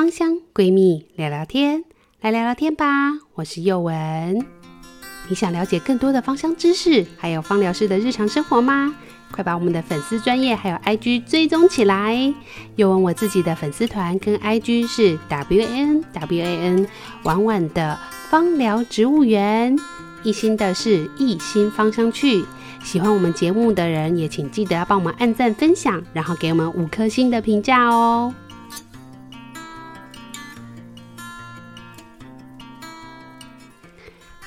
芳香闺蜜聊聊天，来聊聊天吧。我是宥文。你想了解更多的芳香知识，还有芳疗师的日常生活吗？快把我们的粉丝专业还有 IG 追踪起来。又文我自己的粉丝团跟 IG 是 W A N W A N 婉婉的芳疗植物园，一心的是一心芳香趣。喜欢我们节目的人，也请记得要帮我们按赞、分享，然后给我们五颗星的评价哦。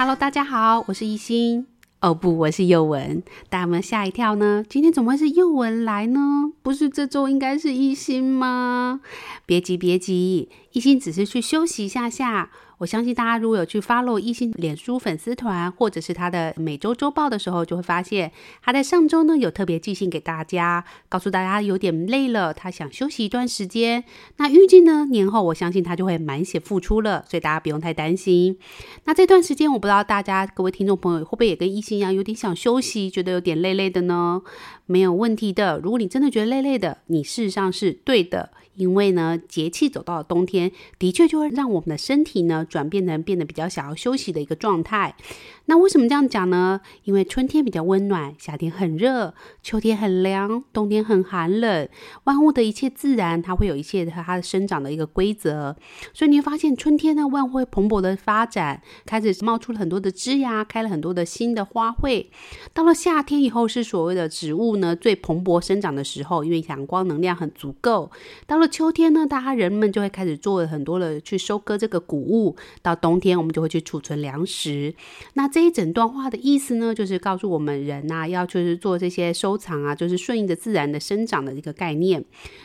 Hello，大家好，我是一心。哦不，我是佑文。大家有没有吓一跳呢？今天怎么会是佑文来呢？不是这周应该是一心吗？别急，别急，一心只是去休息一下下。我相信大家如果有去 follow 一心脸书粉丝团，或者是他的每周周报的时候，就会发现他在上周呢有特别寄信给大家，告诉大家有点累了，他想休息一段时间。那预计呢年后，我相信他就会满血复出了，所以大家不用太担心。那这段时间，我不知道大家各位听众朋友会不会也跟一心一样，有点想休息，觉得有点累累的呢？没有问题的。如果你真的觉得累累的，你事实上是对的。因为呢，节气走到了冬天，的确就会让我们的身体呢转变成变得比较想要休息的一个状态。那为什么这样讲呢？因为春天比较温暖，夏天很热，秋天很凉，冬天很寒冷。万物的一切自然，它会有一切它的生长的一个规则。所以你会发现，春天呢，万物会蓬勃的发展，开始冒出了很多的枝芽，开了很多的新的花卉。到了夏天以后，是所谓的植物呢最蓬勃生长的时候，因为阳光能量很足够。到了秋天呢，大家人们就会开始做很多的去收割这个谷物。到冬天，我们就会去储存粮食。那这一整段话的意思呢，就是告诉我们人呐、要就是做这些收藏啊，就是顺应着自然的生长的一个概念。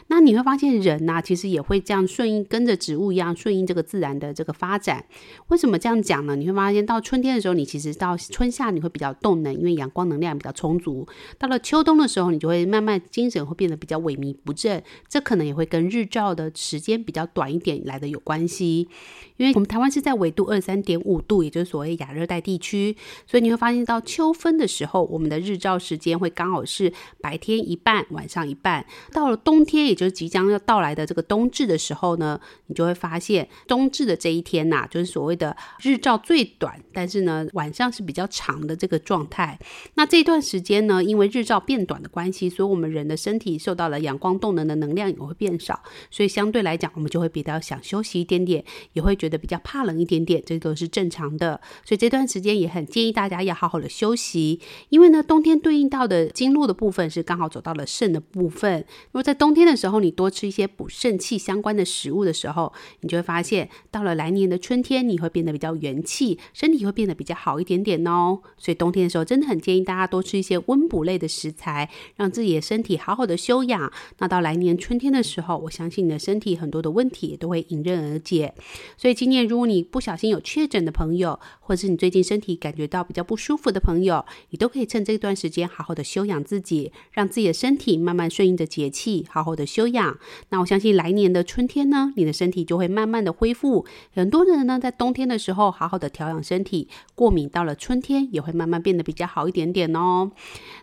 那你会发现人呐、其实也会这样顺应，跟着植物一样顺应这个自然的这个发展。为什么这样讲呢？你会发现到春天的时候，你其实到春夏你会比较动能，因为阳光能量比较充足。到了秋冬的时候，你就会慢慢精神会变得比较萎靡不振。这可能也会跟日照的时间比较短一点来的有关系。因为我们台湾是在纬度二三点五度，也就是所谓亚热带地区，所以你会发现到秋分的时候，我们的日照时间会刚好是白天一半，晚上一半。到了冬天，也就是即将要到来的这个冬至的时候呢，你就会发现冬至的这一天呐、就是所谓的日照最短，但是呢晚上是比较长的这个状态。那这段时间呢，因为日照变短的关系，所以我们人的身体受到了阳光动能的能量也会变少，所以相对来讲，我们就会比较想休息一点点，也会觉得。比较怕冷一点点，这都是正常的，所以这段时间也很建议大家要好好的休息，因为呢，冬天对应到的经络的部分是刚好走到了肾的部分。如果在冬天的时候，你多吃一些补肾气相关的食物的时候，你就会发现，到了来年的春天，你会变得比较元气，身体会变得比较好一点点哦。所以冬天的时候，真的很建议大家多吃一些温补类的食材，让自己的身体好好的休养。那到来年春天的时候，我相信你的身体很多的问题也都会迎刃而解。所以。今年，如果你不小心有确诊的朋友，或者是你最近身体感觉到比较不舒服的朋友，你都可以趁这段时间好好的休养自己，让自己的身体慢慢顺应着节气，好好的休养。那我相信来年的春天呢，你的身体就会慢慢的恢复。很多人呢，在冬天的时候好好的调养身体，过敏到了春天也会慢慢变得比较好一点点哦。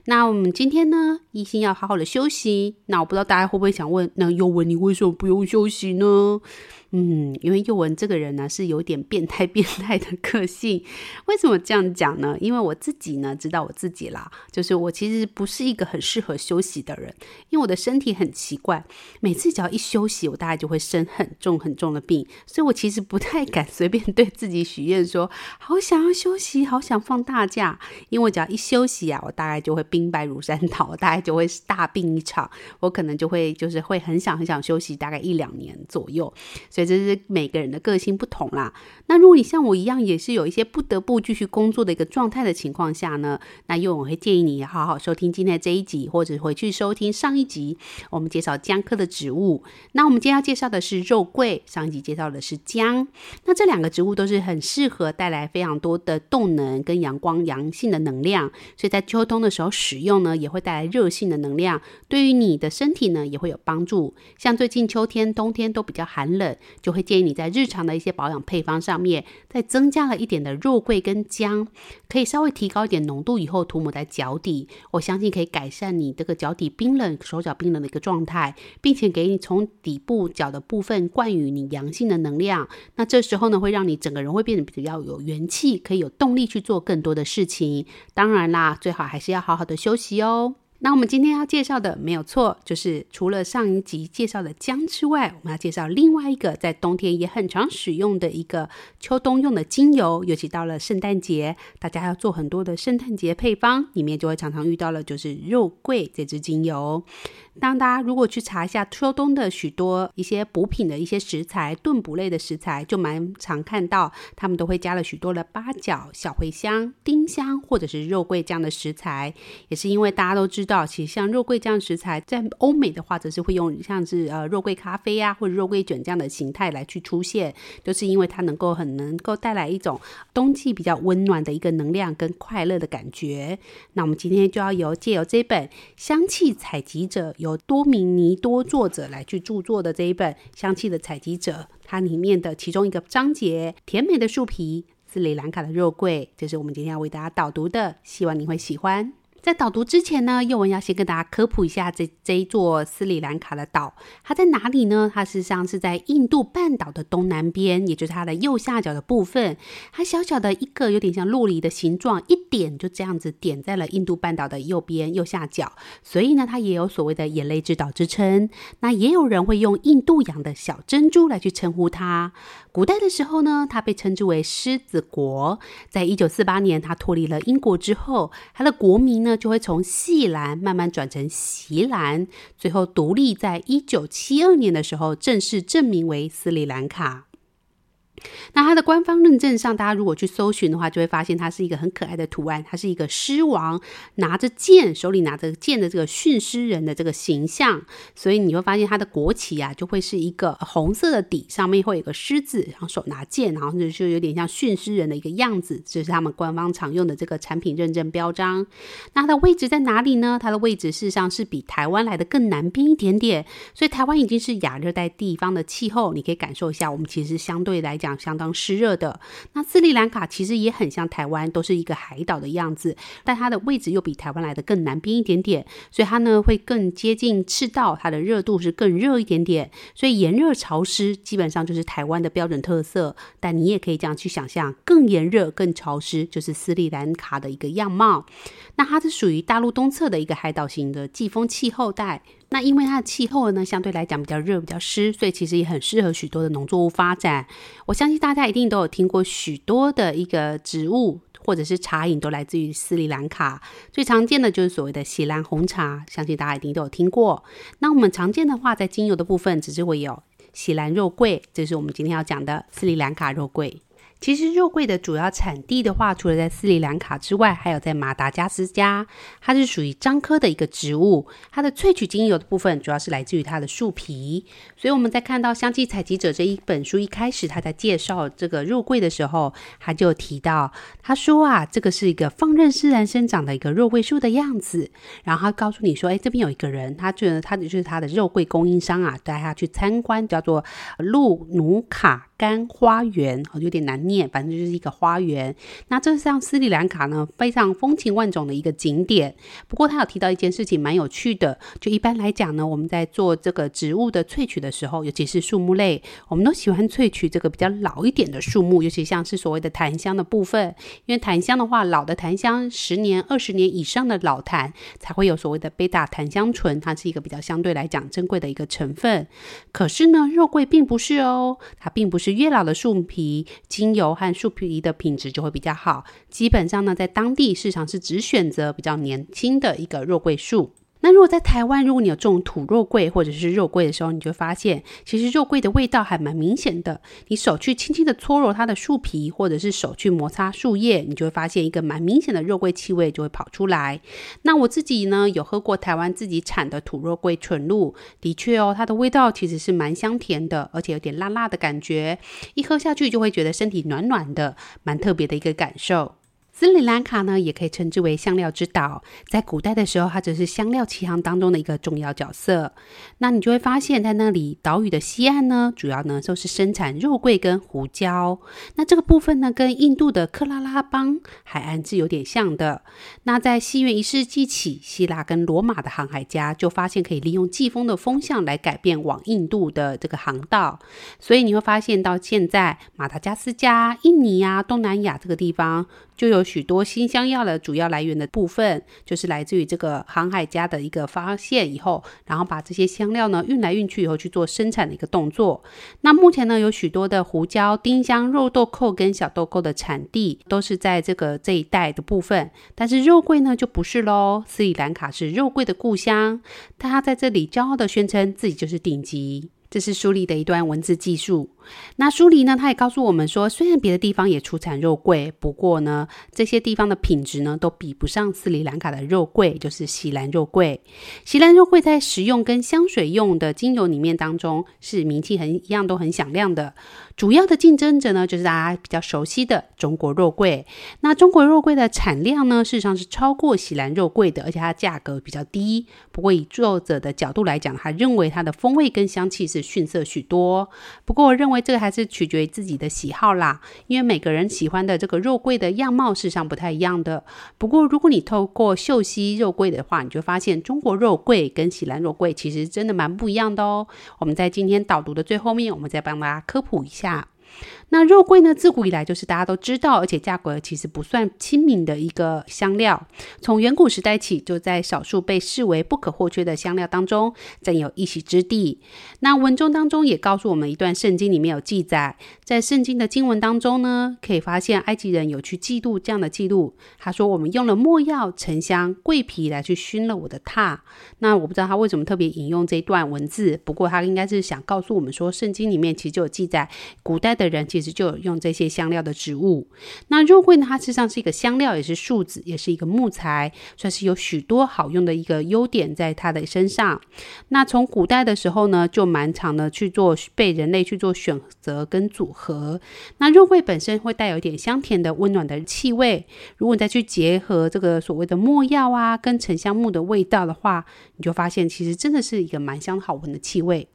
那我们今天呢，一心要好好的休息。那我不知道大家会不会想问，那又问你你为什么不用休息呢？嗯，因为宥雯这个人呢，是有点变态 变态的个性。为什么这样讲呢？因为我自己呢知道我自己啦，就是我其实不是一个很适合休息的人，因为我的身体很奇怪，每次只要一休息，我大概就会生很重很重的病，所以我其实不太敢随便对自己许愿说好想要休息，好想放大假，因为只要一休息啊，我大概就会兵败如山倒，我大概就会大病一场，我可能就会就是会很想很想休息，大概一两年左右，所以。这是每个人的个性不同啦。那如果你像我一样，也是有一些不得不继续工作的一个状态的情况下呢，那又我会建议你好好收听今天的这一集，或者回去收听上一集，我们介绍姜科的植物。那我们今天要介绍的是肉桂，上一集介绍的是姜。那这两个植物都是很适合带来非常多的动能跟阳光阳性的能量，所以在秋冬的时候使用呢，也会带来热性的能量，对于你的身体呢也会有帮助。像最近秋天、冬天都比较寒冷。就会建议你在日常的一些保养配方上面，再增加了一点的肉桂跟姜，可以稍微提高一点浓度以后涂抹在脚底，我相信可以改善你这个脚底冰冷、手脚冰冷的一个状态，并且给你从底部脚的部分灌予你阳性的能量。那这时候呢，会让你整个人会变得比较有元气，可以有动力去做更多的事情。当然啦，最好还是要好好的休息哦。那我们今天要介绍的没有错，就是除了上一集介绍的姜之外，我们要介绍另外一个在冬天也很常使用的一个秋冬用的精油。尤其到了圣诞节，大家要做很多的圣诞节配方，里面就会常常遇到了就是肉桂这支精油。当大家如果去查一下秋冬的许多一些补品的一些食材，炖补类的食材，就蛮常看到他们都会加了许多的八角、小茴香、丁香或者是肉桂这样的食材，也是因为大家都知道。其实像肉桂这样食材，在欧美的话，则是会用像是呃肉桂咖啡呀、啊，或者肉桂卷这样的形态来去出现，就是因为它能够很能够带来一种冬季比较温暖的一个能量跟快乐的感觉。那我们今天就要由借由这本《香气采集者》，由多米尼多作者来去著作的这一本《香气的采集者》，它里面的其中一个章节“甜美的树皮，斯里兰卡的肉桂”，这是我们今天要为大家导读的，希望你会喜欢。在导读之前呢，宥雯要先跟大家科普一下这这一座斯里兰卡的岛，它在哪里呢？它事实上是在印度半岛的东南边，也就是它的右下角的部分。它小小的一个有点像酪梨的形状，一点就这样子点在了印度半岛的右边右下角，所以呢，它也有所谓的眼泪之岛之称。那也有人会用印度洋的小珍珠来去称呼它。古代的时候呢，它被称之为狮子国。在一九四八年，它脱离了英国之后，它的国名呢，就会从细兰慢慢转成席兰，最后独立，在一九七二年的时候正式正名为斯里兰卡。那它的官方认证上，大家如果去搜寻的话，就会发现它是一个很可爱的图案，它是一个狮王拿着剑，手里拿着剑的这个驯狮人的这个形象，所以你会发现它的国旗啊，就会是一个红色的底，上面会有个狮子，然后手拿剑，然后就就有点像驯狮人的一个样子，这是他们官方常用的这个产品认证标章。那它的位置在哪里呢？它的位置事实上是比台湾来的更南边一点点，所以台湾已经是亚热带地方的气候，你可以感受一下，我们其实相对来讲。讲相当湿热的，那斯里兰卡其实也很像台湾，都是一个海岛的样子，但它的位置又比台湾来的更南边一点点，所以它呢会更接近赤道，它的热度是更热一点点，所以炎热潮湿基本上就是台湾的标准特色。但你也可以这样去想象，更炎热、更潮湿就是斯里兰卡的一个样貌。那它是属于大陆东侧的一个海岛型的季风气候带。那因为它的气候呢，相对来讲比较热、比较湿，所以其实也很适合许多的农作物发展。我相信大家一定都有听过许多的一个植物或者是茶饮都来自于斯里兰卡，最常见的就是所谓的锡兰红茶，相信大家一定都有听过。那我们常见的话，在精油的部分，只是会有锡兰肉桂，这是我们今天要讲的斯里兰卡肉桂。其实肉桂的主要产地的话，除了在斯里兰卡之外，还有在马达加斯加。它是属于樟科的一个植物，它的萃取精油的部分主要是来自于它的树皮。所以我们在看到《香气采集者》这一本书一开始，他在介绍这个肉桂的时候，他就提到，他说啊，这个是一个放任自然生长的一个肉桂树的样子。然后他告诉你说，哎，这边有一个人，他觉得他就是他的肉桂供应商啊，带他去参观，叫做路努卡。干花园哦，有点难念，反正就是一个花园。那这是像斯里兰卡呢，非常风情万种的一个景点。不过他有提到一件事情，蛮有趣的。就一般来讲呢，我们在做这个植物的萃取的时候，尤其是树木类，我们都喜欢萃取这个比较老一点的树木，尤其像是所谓的檀香的部分。因为檀香的话，老的檀香十年、二十年以上的老檀才会有所谓的贝塔檀香醇，它是一个比较相对来讲珍贵的一个成分。可是呢，肉桂并不是哦，它并不是。越老的树皮，精油和树皮的品质就会比较好。基本上呢，在当地市场是只选择比较年轻的一个肉桂树。那如果在台湾，如果你有这种土肉桂或者是肉桂的时候，你就发现，其实肉桂的味道还蛮明显的。你手去轻轻的搓揉它的树皮，或者是手去摩擦树叶，你就会发现一个蛮明显的肉桂气味就会跑出来。那我自己呢，有喝过台湾自己产的土肉桂纯露，的确哦，它的味道其实是蛮香甜的，而且有点辣辣的感觉，一喝下去就会觉得身体暖暖的，蛮特别的一个感受。斯里兰卡呢，也可以称之为香料之岛。在古代的时候，它只是香料奇航当中的一个重要角色。那你就会发现，在那里岛屿的西岸呢，主要呢都是生产肉桂跟胡椒。那这个部分呢，跟印度的克拉拉邦海岸是有点像的。那在西元一世纪起，希腊跟罗马的航海家就发现可以利用季风的风向来改变往印度的这个航道。所以你会发现到现在，马达加斯加、印尼啊、东南亚这个地方。就有许多新香料的主要来源的部分，就是来自于这个航海家的一个发现以后，然后把这些香料呢运来运去以后去做生产的一个动作。那目前呢，有许多的胡椒、丁香、肉豆蔻跟小豆蔻的产地都是在这个这一带的部分，但是肉桂呢就不是喽。斯里兰卡是肉桂的故乡，他在这里骄傲的宣称自己就是顶级。这是书里的一段文字记述。那书里呢，他也告诉我们说，虽然别的地方也出产肉桂，不过呢，这些地方的品质呢，都比不上斯里兰卡的肉桂，就是锡兰肉桂。锡兰肉桂在食用跟香水用的精油里面当中，是名气很一样都很响亮的。主要的竞争者呢，就是大家比较熟悉的中国肉桂。那中国肉桂的产量呢，事实上是超过喜兰肉桂的，而且它价格比较低。不过以作者的角度来讲，他认为它的风味跟香气是逊色许多。不过我认为。这个还是取决于自己的喜好啦，因为每个人喜欢的这个肉桂的样貌事实上不太一样的。不过，如果你透过嗅吸肉桂的话，你就发现中国肉桂跟喜兰肉桂其实真的蛮不一样的哦。我们在今天导读的最后面，我们再帮大家科普一下。下。那肉桂呢，自古以来就是大家都知道，而且价格其实不算亲民的一个香料。从远古时代起，就在少数被视为不可或缺的香料当中占有一席之地。那文中当中也告诉我们一段圣经里面有记载，在圣经的经文当中呢，可以发现埃及人有去记录这样的记录。他说：“我们用了没药、沉香、桂皮来去熏了我的榻。”那我不知道他为什么特别引用这一段文字，不过他应该是想告诉我们说，圣经里面其实就有记载，古代的人其实。就用这些香料的植物。那肉桂呢，它实际上是一个香料，也是树脂，也是一个木材，算是有许多好用的一个优点在它的身上。那从古代的时候呢，就蛮常的去做被人类去做选择跟组合。那肉桂本身会带有一点香甜的温暖的气味，如果你再去结合这个所谓的墨药啊跟沉香木的味道的话，你就发现其实真的是一个蛮香好闻的气味。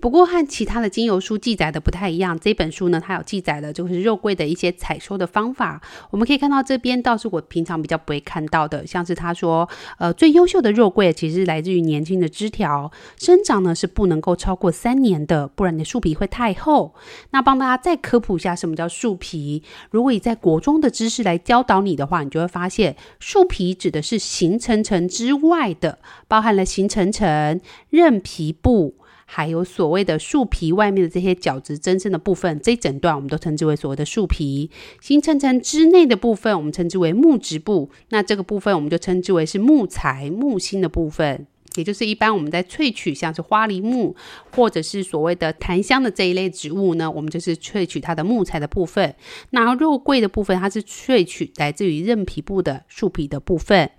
不过和其他的精油书记载的不太一样，这本书呢，它有记载的就是肉桂的一些采收的方法。我们可以看到这边倒是我平常比较不会看到的，像是他说，呃，最优秀的肉桂其实来自于年轻的枝条，生长呢是不能够超过三年的，不然你的树皮会太厚。那帮大家再科普一下什么叫树皮。如果以在国中的知识来教导你的话，你就会发现树皮指的是形成层之外的，包含了形成层、韧皮部。还有所谓的树皮外面的这些角质增生的部分，这一整段我们都称之为所谓的树皮。形成层之内的部分，我们称之为木质部。那这个部分我们就称之为是木材、木芯的部分。也就是一般我们在萃取像是花梨木或者是所谓的檀香的这一类植物呢，我们就是萃取它的木材的部分。那肉桂的部分，它是萃取来自于韧皮部的树皮的部分。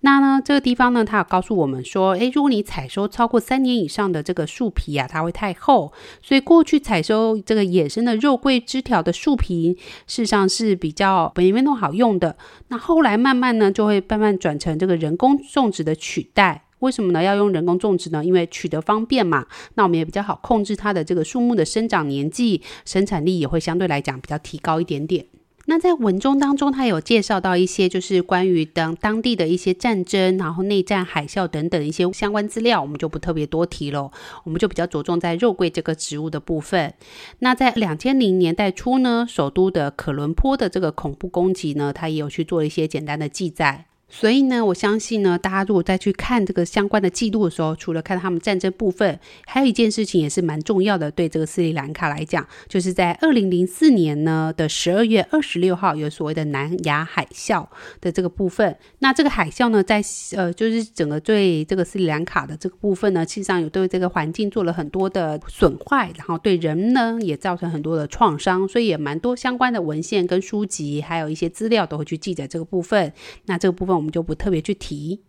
那呢，这个地方呢，它有告诉我们说，诶，如果你采收超过三年以上的这个树皮啊，它会太厚，所以过去采收这个野生的肉桂枝条的树皮，事实上是比较没那么好用的。那后来慢慢呢，就会慢慢转成这个人工种植的取代。为什么呢？要用人工种植呢？因为取得方便嘛。那我们也比较好控制它的这个树木的生长年纪，生产力也会相对来讲比较提高一点点。那在文中当中，他有介绍到一些就是关于当当地的一些战争，然后内战、海啸等等一些相关资料，我们就不特别多提了。我们就比较着重在肉桂这个植物的部分。那在两千零年代初呢，首都的可伦坡的这个恐怖攻击呢，他也有去做一些简单的记载。所以呢，我相信呢，大家如果再去看这个相关的记录的时候，除了看他们战争部分，还有一件事情也是蛮重要的。对这个斯里兰卡来讲，就是在二零零四年呢的十二月二十六号，有所谓的南亚海啸的这个部分。那这个海啸呢，在呃，就是整个对这个斯里兰卡的这个部分呢，实上有对这个环境做了很多的损坏，然后对人呢也造成很多的创伤。所以也蛮多相关的文献跟书籍，还有一些资料都会去记载这个部分。那这个部分我我们就不特别去提。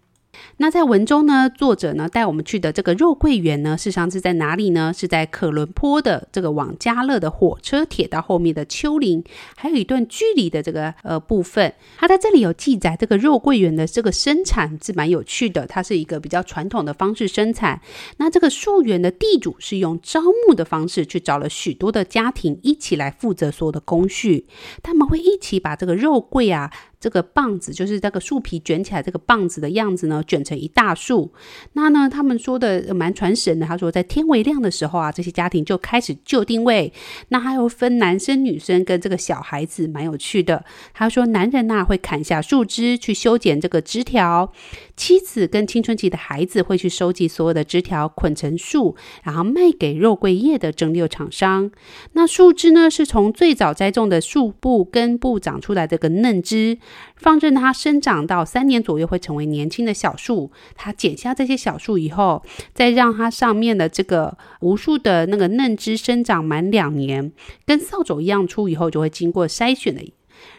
那在文中呢，作者呢带我们去的这个肉桂园呢，事实上是在哪里呢？是在可伦坡的这个往加勒的火车铁道后面的丘陵，还有一段距离的这个呃部分。它在这里有记载，这个肉桂园的这个生产是蛮有趣的，它是一个比较传统的方式生产。那这个树园的地主是用招募的方式去找了许多的家庭一起来负责所有的工序，他们会一起把这个肉桂啊。这个棒子就是那个树皮卷起来这个棒子的样子呢，卷成一大束。那呢，他们说的蛮传神的。他说，在天未亮的时候啊，这些家庭就开始就定位。那还有分男生、女生跟这个小孩子，蛮有趣的。他说，男人呐、会砍下树枝去修剪这个枝条，妻子跟青春期的孩子会去收集所有的枝条，捆成束，然后卖给肉桂叶的蒸馏厂商。那树枝呢，是从最早栽种的树部根部长出来的这个嫩枝。放任它生长到三年左右，会成为年轻的小树。它剪下这些小树以后，再让它上面的这个无数的那个嫩枝生长满两年，跟扫帚一样粗以后，就会经过筛选的。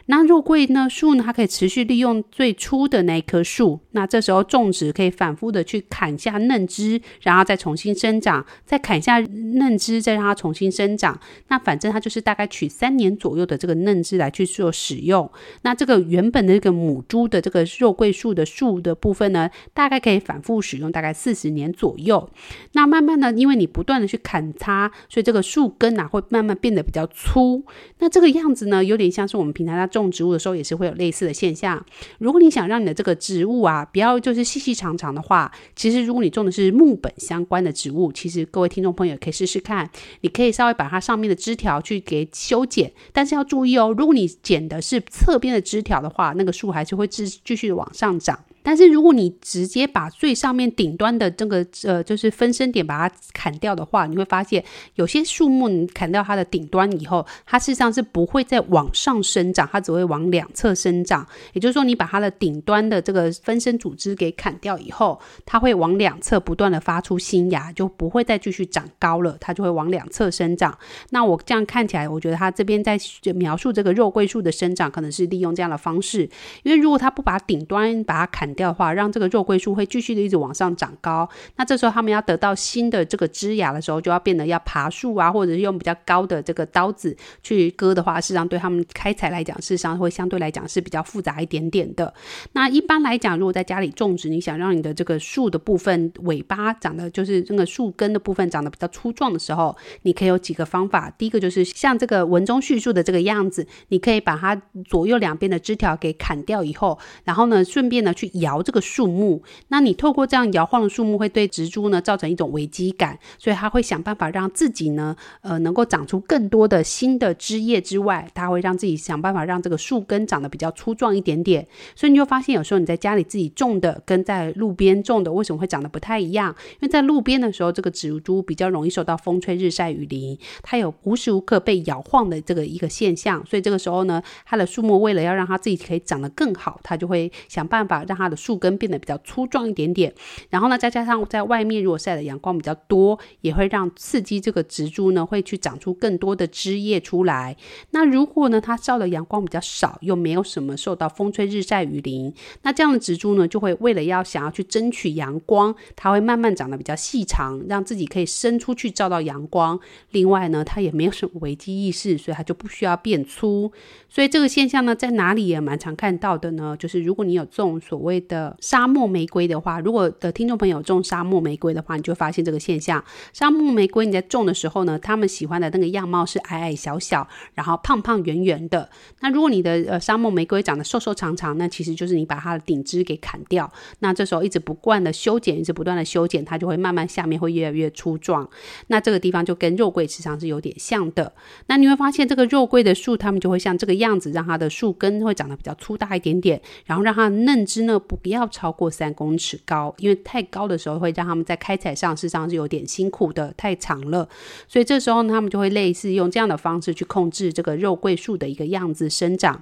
那肉桂呢树呢，它可以持续利用最初的那一棵树。那这时候种植可以反复的去砍下嫩枝，然后再重新生长，再砍下嫩枝，再让它重新生长。那反正它就是大概取三年左右的这个嫩枝来去做使用。那这个原本的这个母株的这个肉桂树的树的部分呢，大概可以反复使用大概四十年左右。那慢慢的，因为你不断的去砍它，所以这个树根啊会慢慢变得比较粗。那这个样子呢，有点像是我们平常在种植物的时候也是会有类似的现象。如果你想让你的这个植物啊，不要就是细细长长的话，其实如果你种的是木本相关的植物，其实各位听众朋友可以试试看，你可以稍微把它上面的枝条去给修剪，但是要注意哦，如果你剪的是侧边的枝条的话，那个树还是会继继续往上涨。但是如果你直接把最上面顶端的这个呃，就是分生点把它砍掉的话，你会发现有些树木你砍掉它的顶端以后，它事实上是不会再往上生长，它只会往两侧生长。也就是说，你把它的顶端的这个分生组织给砍掉以后，它会往两侧不断的发出新芽，就不会再继续长高了，它就会往两侧生长。那我这样看起来，我觉得它这边在描述这个肉桂树的生长，可能是利用这样的方式，因为如果它不把顶端把它砍掉的话，让这个肉桂树会继续的一直往上长高。那这时候他们要得到新的这个枝芽的时候，就要变得要爬树啊，或者是用比较高的这个刀子去割的话，事实上对他们开采来讲，事实上会相对来讲是比较复杂一点点的。那一般来讲，如果在家里种植，你想让你的这个树的部分尾巴长得就是这个树根的部分长得比较粗壮的时候，你可以有几个方法。第一个就是像这个文中叙述的这个样子，你可以把它左右两边的枝条给砍掉以后，然后呢，顺便呢去养摇这个。树木，那你透过这样摇晃的树木，会对植株呢造成一种危机感，所以它会想办法让自己呢，呃，能够长出更多的新的枝叶之外，它会让自己想办法让这个树根长得比较粗壮一点点。所以你就发现，有时候你在家里自己种的，跟在路边种的，为什么会长得不太一样？因为在路边的时候，这个植株比较容易受到风吹日晒雨淋，它有无时无刻被摇晃的这个一个现象，所以这个时候呢，它的树木为了要让它自己可以长得更好，它就会想办法让它它的树根。变得比较粗壮一点点，然后呢，再加上在外面如果晒的阳光比较多，也会让刺激这个植株呢，会去长出更多的枝叶出来。那如果呢，它照的阳光比较少，又没有什么受到风吹日晒雨淋，那这样的植株呢，就会为了要想要去争取阳光，它会慢慢长得比较细长，让自己可以伸出去照到阳光。另外呢，它也没有什么危机意识，所以它就不需要变粗。所以这个现象呢，在哪里也蛮常看到的呢？就是如果你有这种所谓的沙漠玫瑰的话，如果的听众朋友种沙漠玫瑰的话，你就发现这个现象。沙漠玫瑰你在种的时候呢，他们喜欢的那个样貌是矮矮小小，然后胖胖圆圆的。那如果你的呃沙漠玫瑰长得瘦瘦长长，那其实就是你把它的顶枝给砍掉。那这时候一直不断的修剪，一直不断的修剪，它就会慢慢下面会越来越粗壮。那这个地方就跟肉桂实际上是有点像的。那你会发现这个肉桂的树，它们就会像这个样子，让它的树根会长得比较粗大一点点，然后让它的嫩枝呢不要。超过三公尺高，因为太高的时候会让他们在开采上事实上是有点辛苦的，太长了，所以这时候呢，他们就会类似用这样的方式去控制这个肉桂树的一个样子生长。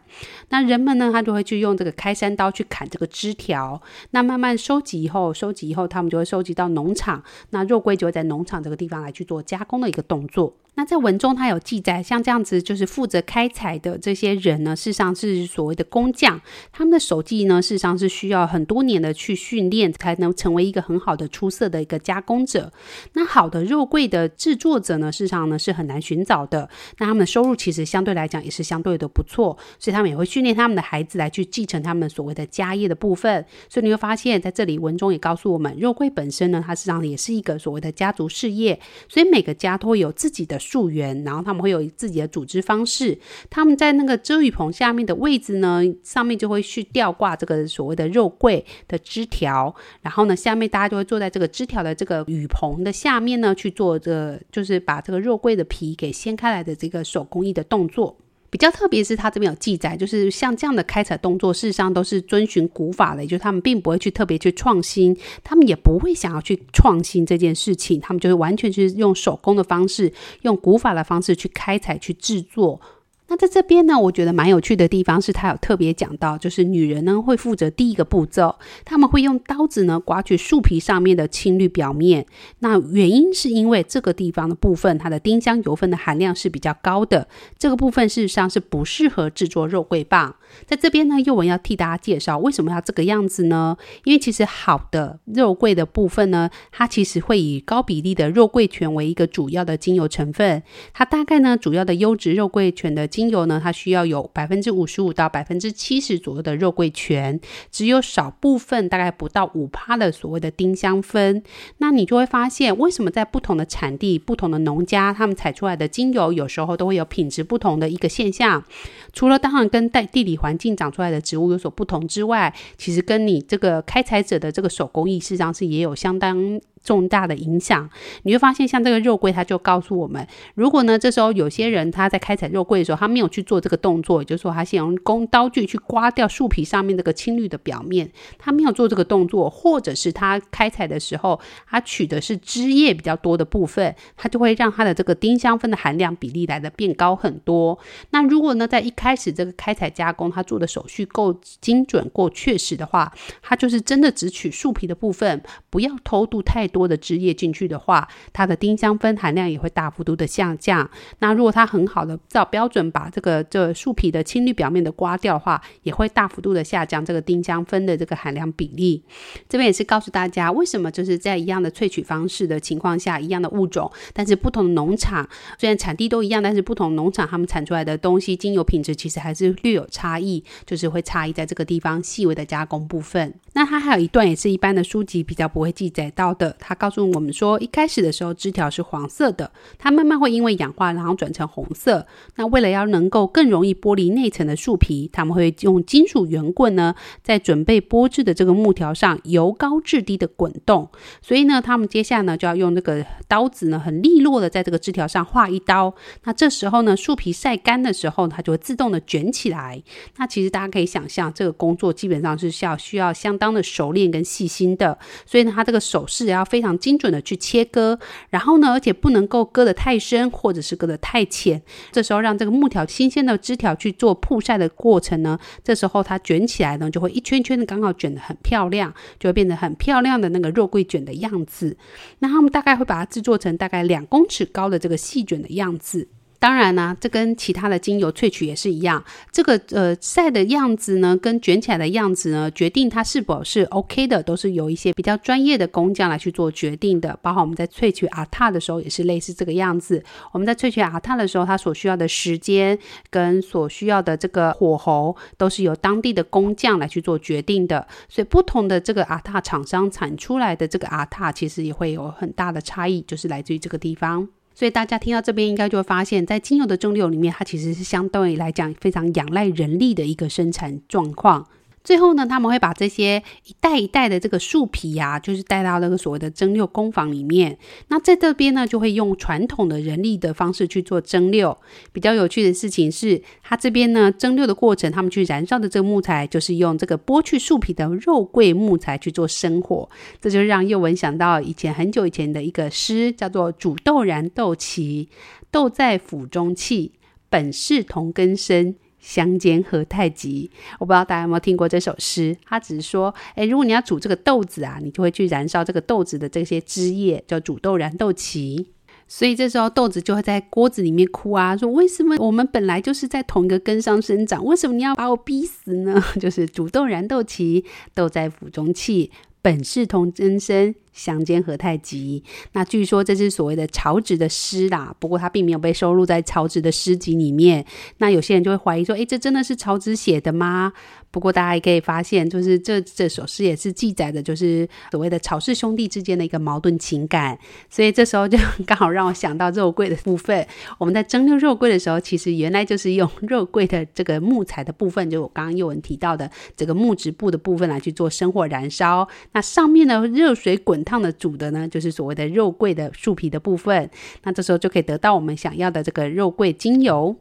那人们呢，他就会去用这个开山刀去砍这个枝条，那慢慢收集以后，收集以后，他们就会收集到农场，那肉桂就会在农场这个地方来去做加工的一个动作。那在文中他有记载，像这样子就是负责开采的这些人呢，事实上是所谓的工匠，他们的手技呢，事实上是需要很多年的去训练，才能成为一个很好的出色的一个加工者。那好的肉桂的制作者呢，事实上呢是很难寻找的。那他们的收入其实相对来讲也是相对的不错，所以他们也会训练他们的孩子来去继承他们所谓的家业的部分。所以你会发现在这里文中也告诉我们，肉桂本身呢，它实际上也是一个所谓的家族事业，所以每个家都会有自己的溯源，然后他们会有自己的组织方式。他们在那个遮雨棚下面的位置呢，上面就会去吊挂这个所谓的肉桂的枝条，然后呢，下面大家就会坐在这个枝条的这个雨棚的下面呢，去做这个，就是把这个肉桂的皮给掀开来的这个手工艺的动作。比较特别是，他这边有记载，就是像这样的开采动作，事实上都是遵循古法的，也就是他们并不会去特别去创新，他们也不会想要去创新这件事情，他们就是完全就是用手工的方式，用古法的方式去开采去制作。那在这边呢，我觉得蛮有趣的地方是，他有特别讲到，就是女人呢会负责第一个步骤，他们会用刀子呢刮去树皮上面的青绿表面。那原因是因为这个地方的部分，它的丁香油分的含量是比较高的，这个部分事实上是不适合制作肉桂棒。在这边呢，宥雯要替大家介绍为什么要这个样子呢？因为其实好的肉桂的部分呢，它其实会以高比例的肉桂醛为一个主要的精油成分，它大概呢主要的优质肉桂醛的精油呢，它需要有百分之五十五到百分之七十左右的肉桂醛，只有少部分大概不到五趴的所谓的丁香酚。那你就会发现，为什么在不同的产地、不同的农家，他们采出来的精油有时候都会有品质不同的一个现象。除了当然跟带地理环境长出来的植物有所不同之外，其实跟你这个开采者的这个手工艺，事实上是也有相当重大的影响，你会发现，像这个肉桂，它就告诉我们，如果呢，这时候有些人他在开采肉桂的时候，他没有去做这个动作，也就是说，他先用工刀具去刮掉树皮上面这个青绿的表面，他没有做这个动作，或者是他开采的时候，他取的是枝叶比较多的部分，他就会让他的这个丁香酚的含量比例来的变高很多。那如果呢，在一开始这个开采加工，他做的手续够精准、够确实的话，他就是真的只取树皮的部分，不要偷渡太多的枝叶进去的话，它的丁香酚含量也会大幅度的下降。那如果它很好的照标准把这个这树皮的青绿表面的刮掉的话，也会大幅度的下降这个丁香酚的这个含量比例。这边也是告诉大家，为什么就是在一样的萃取方式的情况下，一样的物种，但是不同的农场虽然产地都一样，但是不同农场他们产出来的东西精油品质其实还是略有差异，就是会差异在这个地方细微的加工部分。那它还有一段也是一般的书籍比较不会记载到的，他告诉我们说，一开始的时候枝条是黄色的，它慢慢会因为氧化然后转成红色。那为了要能够更容易剥离内层的树皮，他们会用金属圆棍呢，在准备剥制的这个木条上由高至低的滚动。所以呢，他们接下来呢就要用这个刀子呢，很利落的在这个枝条上划一刀。那这时候呢，树皮晒干的时候，它就会自动的卷起来。那其实大家可以想象，这个工作基本上是需要需要相当。的熟练跟细心的，所以呢，他这个手势要非常精准的去切割，然后呢，而且不能够割得太深，或者是割得太浅。这时候让这个木条新鲜的枝条去做曝晒的过程呢，这时候它卷起来呢，就会一圈圈的刚好卷得很漂亮，就会变成很漂亮的那个肉桂卷的样子。那他们大概会把它制作成大概两公尺高的这个细卷的样子。当然呢、啊，这跟其他的精油萃取也是一样。这个呃晒的样子呢，跟卷起来的样子呢，决定它是否是 OK 的，都是由一些比较专业的工匠来去做决定的。包括我们在萃取阿塔的时候，也是类似这个样子。我们在萃取阿塔的时候，它所需要的时间跟所需要的这个火候，都是由当地的工匠来去做决定的。所以不同的这个阿塔厂商产出来的这个阿塔，其实也会有很大的差异，就是来自于这个地方。所以大家听到这边，应该就会发现，在精油的蒸馏里面，它其实是相对来讲非常仰赖人力的一个生产状况。最后呢，他们会把这些一袋一袋的这个树皮呀、啊，就是带到那个所谓的蒸馏工坊里面。那在这边呢，就会用传统的人力的方式去做蒸馏。比较有趣的事情是，它这边呢蒸馏的过程，他们去燃烧的这个木材，就是用这个剥去树皮的肉桂木材去做生火。这就让宥雯想到以前很久以前的一个诗，叫做“煮豆燃豆萁，豆在釜中泣，本是同根生。”相煎何太急？我不知道大家有没有听过这首诗。他只是说，诶，如果你要煮这个豆子啊，你就会去燃烧这个豆子的这些枝叶，叫煮豆燃豆萁。所以这时候豆子就会在锅子里面哭啊，说为什么我们本来就是在同一个根上生长，为什么你要把我逼死呢？就是煮豆燃豆萁，豆在釜中泣，本是同根生。相煎何太急？那据说这是所谓的曹植的诗啦，不过它并没有被收录在曹植的诗集里面。那有些人就会怀疑说，诶，这真的是曹植写的吗？不过大家也可以发现，就是这这首诗也是记载的，就是所谓的曹氏兄弟之间的一个矛盾情感。所以这时候就刚好让我想到肉桂的部分。我们在蒸馏肉桂的时候，其实原来就是用肉桂的这个木材的部分，就我刚刚又文提到的这个木质部的部分来去做生火燃烧。那上面的热水滚。烫的煮的呢，就是所谓的肉桂的树皮的部分，那这时候就可以得到我们想要的这个肉桂精油。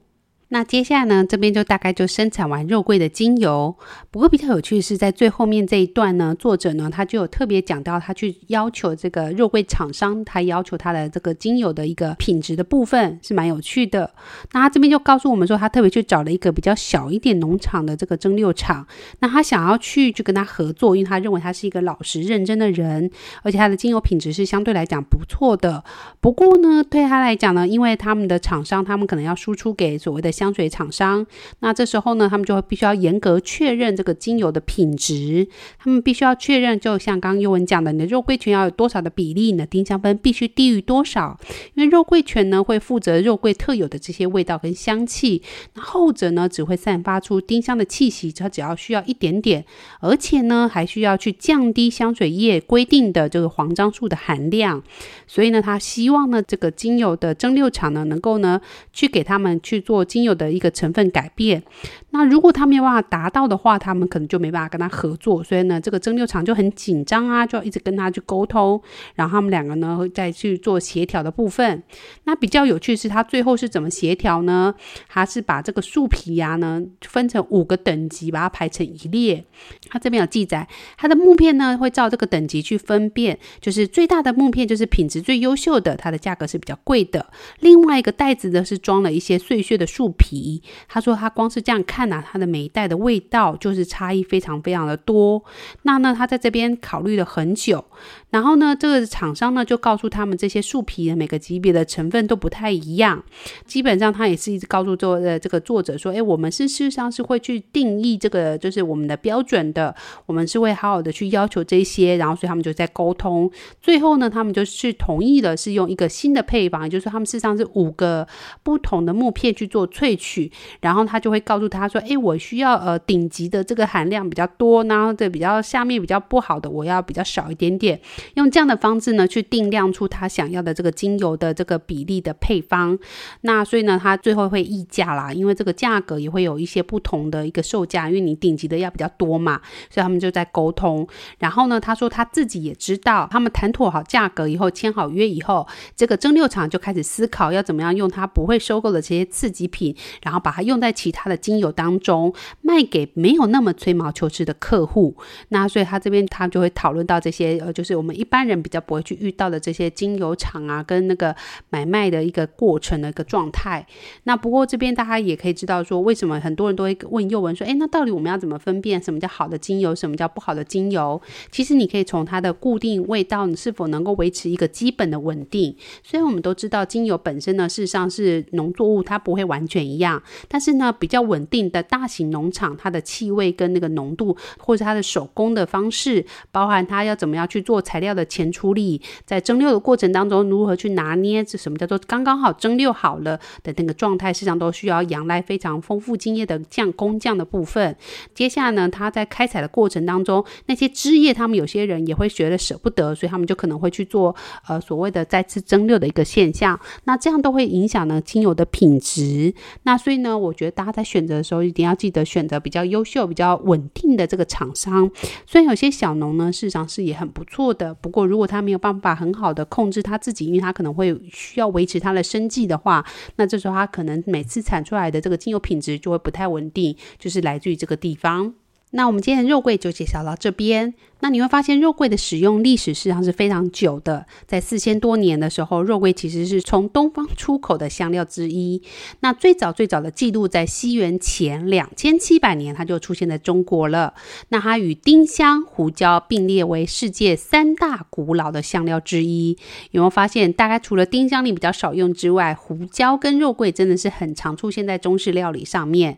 那接下来呢，这边就大概就生产完肉桂的精油。不过比较有趣的是，在最后面这一段呢，作者呢他就有特别讲到，他去要求这个肉桂厂商，他要求他的这个精油的一个品质的部分是蛮有趣的。那他这边就告诉我们说，他特别去找了一个比较小一点农场的这个蒸馏厂，那他想要去去跟他合作，因为他认为他是一个老实认真的人，而且他的精油品质是相对来讲不错的。不过呢，对他来讲呢，因为他们的厂商，他们可能要输出给所谓的香水厂商，那这时候呢，他们就会必须要严格确认这个精油的品质。他们必须要确认，就像刚刚尤文讲的，你的肉桂醛要有多少的比例，你的丁香分必须低于多少。因为肉桂醛呢，会负责肉桂特有的这些味道跟香气，那后者呢，只会散发出丁香的气息，它只要需要一点点，而且呢，还需要去降低香水液规定的这个黄樟素的含量。所以呢，他希望呢，这个精油的蒸馏厂呢，能够呢，去给他们去做精有的一个成分改变，那如果他没有办法达到的话，他们可能就没办法跟他合作。所以呢，这个蒸馏厂就很紧张啊，就要一直跟他去沟通，然后他们两个呢再去做协调的部分。那比较有趣是，他最后是怎么协调呢？他是把这个树皮呀、呢分成五个等级，把它排成一列。他这边有记载，他的木片呢会照这个等级去分辨，就是最大的木片就是品质最优秀的，它的价格是比较贵的。另外一个袋子呢是装了一些碎屑的树。皮，他说他光是这样看啊，它的每一代的味道就是差异非常非常的多。那呢，他在这边考虑了很久，然后呢，这个厂商呢就告诉他们这些树皮的每个级别的成分都不太一样。基本上他也是一直告诉作呃这个作者说，哎，我们是事实上是会去定义这个就是我们的标准的，我们是会好好的去要求这些。然后所以他们就在沟通，最后呢，他们就是同意了，是用一个新的配方，也就是他们事实上是五个不同的木片去做萃取，然后他就会告诉他说：“诶，我需要呃顶级的这个含量比较多，然后这比较下面比较不好的，我要比较少一点点。用这样的方式呢，去定量出他想要的这个精油的这个比例的配方。那所以呢，他最后会议价啦，因为这个价格也会有一些不同的一个售价，因为你顶级的要比较多嘛，所以他们就在沟通。然后呢，他说他自己也知道，他们谈妥好价格以后，签好约以后，这个蒸馏厂就开始思考要怎么样用他不会收购的这些次级品。”然后把它用在其他的精油当中，卖给没有那么吹毛求疵的客户。那所以他这边他就会讨论到这些，呃，就是我们一般人比较不会去遇到的这些精油厂啊，跟那个买卖的一个过程的一个状态。那不过这边大家也可以知道说，为什么很多人都会问宥雯说，哎，那到底我们要怎么分辨什么叫好的精油，什么叫不好的精油？其实你可以从它的固定味道，你是否能够维持一个基本的稳定。虽然我们都知道精油本身呢，事实上是农作物，它不会完全一样。但是呢，比较稳定的大型农场，它的气味跟那个浓度，或者它的手工的方式，包含它要怎么样去做材料的前处理，在蒸馏的过程当中如何去拿捏，这什么叫做刚刚好蒸馏好了的那个状态，实际上都需要仰赖非常丰富经验的匠工匠的部分。接下来呢，他在开采的过程当中，那些枝叶，他们有些人也会觉得舍不得，所以他们就可能会去做呃所谓的再次蒸馏的一个现象。那这样都会影响呢精油的品质。那所以呢，我觉得大家在选择的时候，一定要记得选择比较优秀、比较稳定的这个厂商。虽然有些小农呢，事实上是也很不错错的，不过如果他没有办法很好的控制他自己，因为他可能会需要维持他的生计的话，那这时候他可能每次产出来的这个精油品质就会不太稳定，就是来自于这个地方。那我们今天的肉桂就介绍到这边。那你会发现，肉桂的使用历史实际上是非常久的。在四千多年的时候，肉桂其实是从东方出口的香料之一。那最早最早的记录在西元前两千七百年，它就出现在中国了。那它与丁香、胡椒并列为世界三大古老的香料之一。有没有发现，大概除了丁香你比较少用之外，胡椒跟肉桂真的是很常出现在中式料理上面。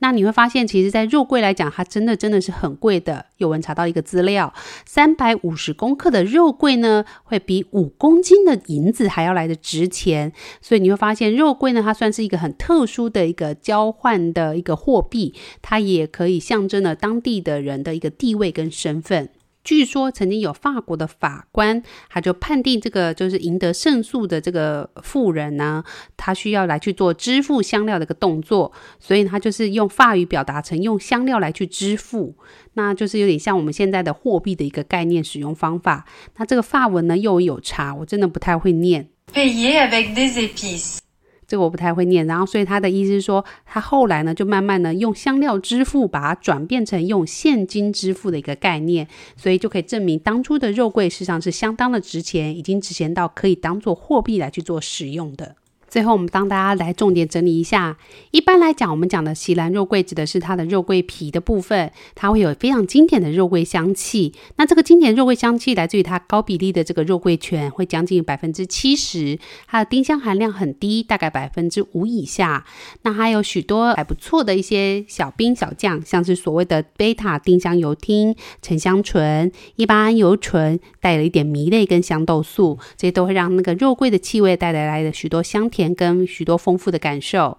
那你会发现，其实，在肉桂来讲，它真的真的是很贵的。有人查到一个资料，三百五十公克的肉桂呢，会比五公斤的银子还要来的值钱。所以你会发现，肉桂呢，它算是一个很特殊的一个交换的一个货币，它也可以象征了当地的人的一个地位跟身份。据说曾经有法国的法官，他就判定这个就是赢得胜诉的这个妇人呢，他需要来去做支付香料的一个动作，所以他就是用法语表达成用香料来去支付，那就是有点像我们现在的货币的一个概念使用方法。那这个法文呢，又有，差，我真的不太会念。Payer avec des piece 这个我不太会念，然后所以他的意思是说，他后来呢就慢慢的用香料支付，把它转变成用现金支付的一个概念，所以就可以证明当初的肉桂实际上是相当的值钱，已经值钱到可以当做货币来去做使用的。最后，我们帮大家来重点整理一下。一般来讲，我们讲的锡兰肉桂指的是它的肉桂皮的部分，它会有非常经典的肉桂香气。那这个经典肉桂香气来自于它高比例的这个肉桂醛，会将近百分之七十。它的丁香含量很低，大概百分之五以下。那还有许多还不错的一些小兵小将，像是所谓的贝塔丁香油烃、沉香醇、一般胺油醇，带了一点醚类跟香豆素，这些都会让那个肉桂的气味带来来的许多香甜。甜跟许多丰富的感受，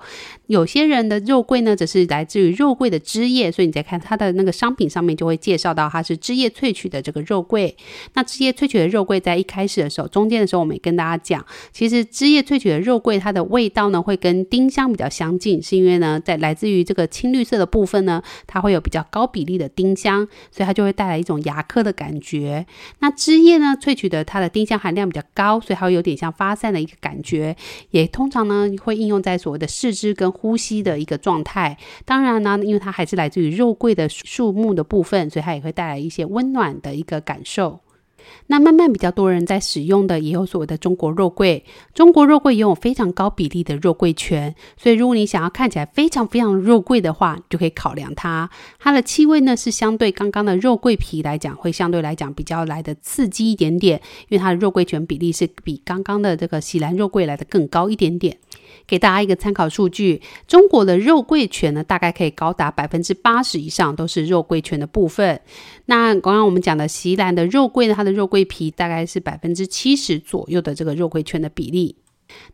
有些人的肉桂呢，则是来自于肉桂的汁液，所以你再看它的那个商品上面就会介绍到它是汁液萃取的这个肉桂。那汁液萃取的肉桂在一开始的时候，中间的时候我们也跟大家讲，其实汁液萃取的肉桂它的味道呢会跟丁香比较相近，是因为呢在来自于这个青绿色的部分呢，它会有比较高比例的丁香，所以它就会带来一种牙科的感觉。那汁液呢萃取的它的丁香含量比较高，所以它会有点像发散的一个感觉，也。通常呢，会应用在所谓的四肢跟呼吸的一个状态。当然呢，因为它还是来自于肉桂的树木的部分，所以它也会带来一些温暖的一个感受。那慢慢比较多人在使用的，也有所谓的中国肉桂。中国肉桂也有非常高比例的肉桂醛，所以如果你想要看起来非常非常肉桂的话，就可以考量它。它的气味呢，是相对刚刚的肉桂皮来讲，会相对来讲比较来的刺激一点点，因为它的肉桂醛比例是比刚刚的这个锡兰肉桂来的更高一点点。给大家一个参考数据，中国的肉桂醛呢，大概可以高达百分之八十以上都是肉桂醛的部分。那刚刚我们讲的锡兰的肉桂呢，它的肉桂皮大概是百分之七十左右的这个肉桂醛的比例。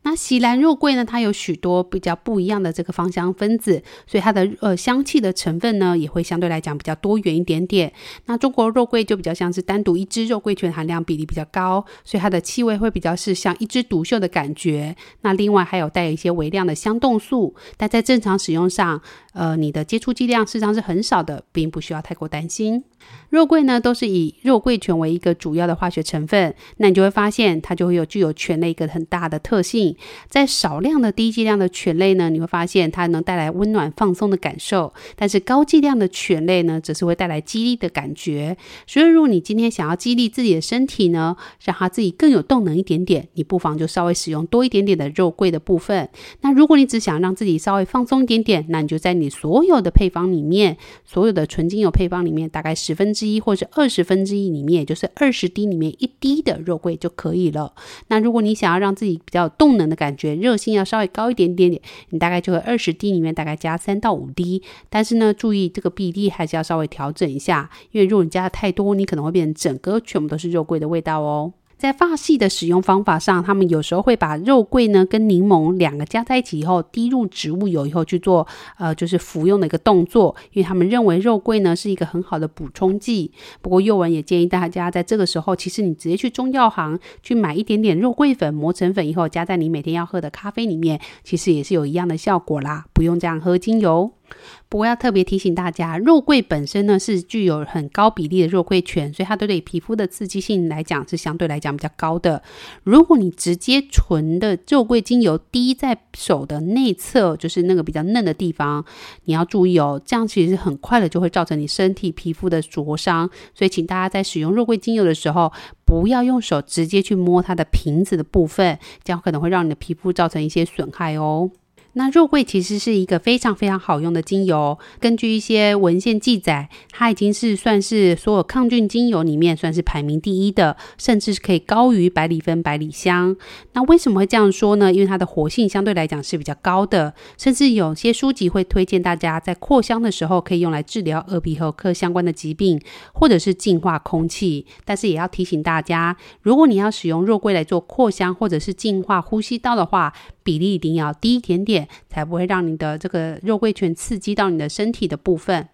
那锡兰肉桂呢，它有许多比较不一样的这个芳香分子，所以它的呃香气的成分呢，也会相对来讲比较多元一点点。那中国肉桂就比较像是单独一支肉桂醛含量比例比较高，所以它的气味会比较是像一枝独秀的感觉。那另外还有带有一些微量的香动素，但在正常使用上，呃，你的接触剂量事实上是很少的，并不需要太过担心。肉桂呢，都是以肉桂醛为一个主要的化学成分，那你就会发现它就会有具有醛类一个很大的特性。在少量的低剂量的醛类呢，你会发现它能带来温暖放松的感受，但是高剂量的醛类呢，则是会带来激励的感觉。所以，如果你今天想要激励自己的身体呢，让它自己更有动能一点点，你不妨就稍微使用多一点点的肉桂的部分。那如果你只想让自己稍微放松一点点，那你就在你所有的配方里面，所有的纯精油配方里面，大概十分之一或者二十分之一里面，也就是二十滴里面一滴的肉桂就可以了。那如果你想要让自己比较有动能的感觉，热性要稍微高一点点点，你大概就会二十滴里面大概加三到五滴。但是呢，注意这个比例还是要稍微调整一下，因为如果你加的太多，你可能会变成整个全部都是肉桂的味道哦。在发系的使用方法上，他们有时候会把肉桂呢跟柠檬两个加在一起以后，滴入植物油以后去做呃就是服用的一个动作，因为他们认为肉桂呢是一个很好的补充剂。不过幼文也建议大家在这个时候，其实你直接去中药行去买一点点肉桂粉磨成粉以后，加在你每天要喝的咖啡里面，其实也是有一样的效果啦，不用这样喝精油。不过要特别提醒大家，肉桂本身呢是具有很高比例的肉桂醛，所以它对皮肤的刺激性来讲是相对来讲比较高的。如果你直接纯的肉桂精油滴在手的内侧，就是那个比较嫩的地方，你要注意哦，这样其实很快的就会造成你身体皮肤的灼伤。所以请大家在使用肉桂精油的时候，不要用手直接去摸它的瓶子的部分，这样可能会让你的皮肤造成一些损害哦。那肉桂其实是一个非常非常好用的精油，根据一些文献记载，它已经是算是所有抗菌精油里面算是排名第一的，甚至是可以高于百里芬、百里香。那为什么会这样说呢？因为它的活性相对来讲是比较高的，甚至有些书籍会推荐大家在扩香的时候可以用来治疗耳鼻喉科相关的疾病，或者是净化空气。但是也要提醒大家，如果你要使用肉桂来做扩香或者是净化呼吸道的话，比例一定要低一点点，才不会让你的这个肉桂醛刺激到你的身体的部分。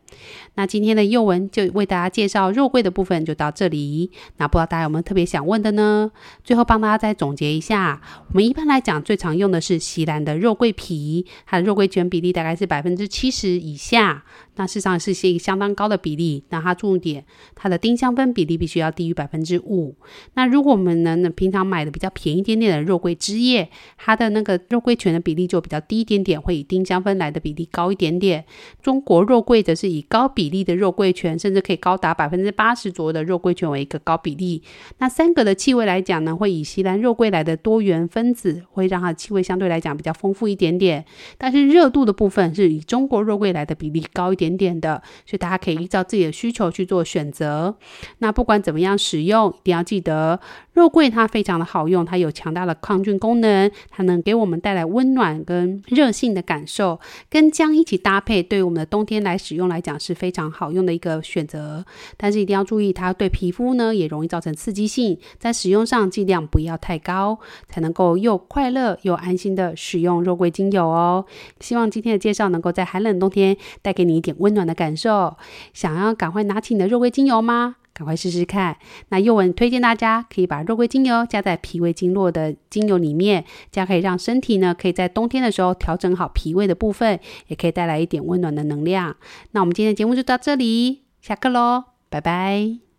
那今天的幼文就为大家介绍肉桂的部分就到这里。那不知道大家有没有特别想问的呢？最后帮大家再总结一下，我们一般来讲最常用的是西兰的肉桂皮，它的肉桂醛比例大概是百分之七十以下，那事实上是一个相当高的比例。那它重点，它的丁香酚比例必须要低于百分之五。那如果我们呢，平常买的比较便宜一点点的肉桂汁液，它的那个肉桂醛的比例就比较低一点点，会以丁香酚来的比例高一点点。中国肉桂则是以高比例的肉桂醛，甚至可以高达百分之八十左右的肉桂醛为一个高比例。那三个的气味来讲呢，会以西兰肉桂来的多元分子，会让它的气味相对来讲比较丰富一点点。但是热度的部分是以中国肉桂来的比例高一点点的，所以大家可以依照自己的需求去做选择。那不管怎么样使用，一定要记得肉桂它非常的好用，它有强大的抗菌功能，它能给我们带来温暖跟热性的感受，跟姜一起搭配，对于我们的冬天来使用来讲。是非常好用的一个选择，但是一定要注意，它对皮肤呢也容易造成刺激性，在使用上尽量不要太高，才能够又快乐又安心的使用肉桂精油哦。希望今天的介绍能够在寒冷冬天带给你一点温暖的感受。想要赶快拿起你的肉桂精油吗？赶快试试看。那又文推荐大家可以把肉桂精油加在脾胃经络的精油里面，这样可以让身体呢可以在冬天的时候调整好脾胃的部分，也可以带来一点温暖的能量。那我们今天的节目就到这里，下课喽，拜拜。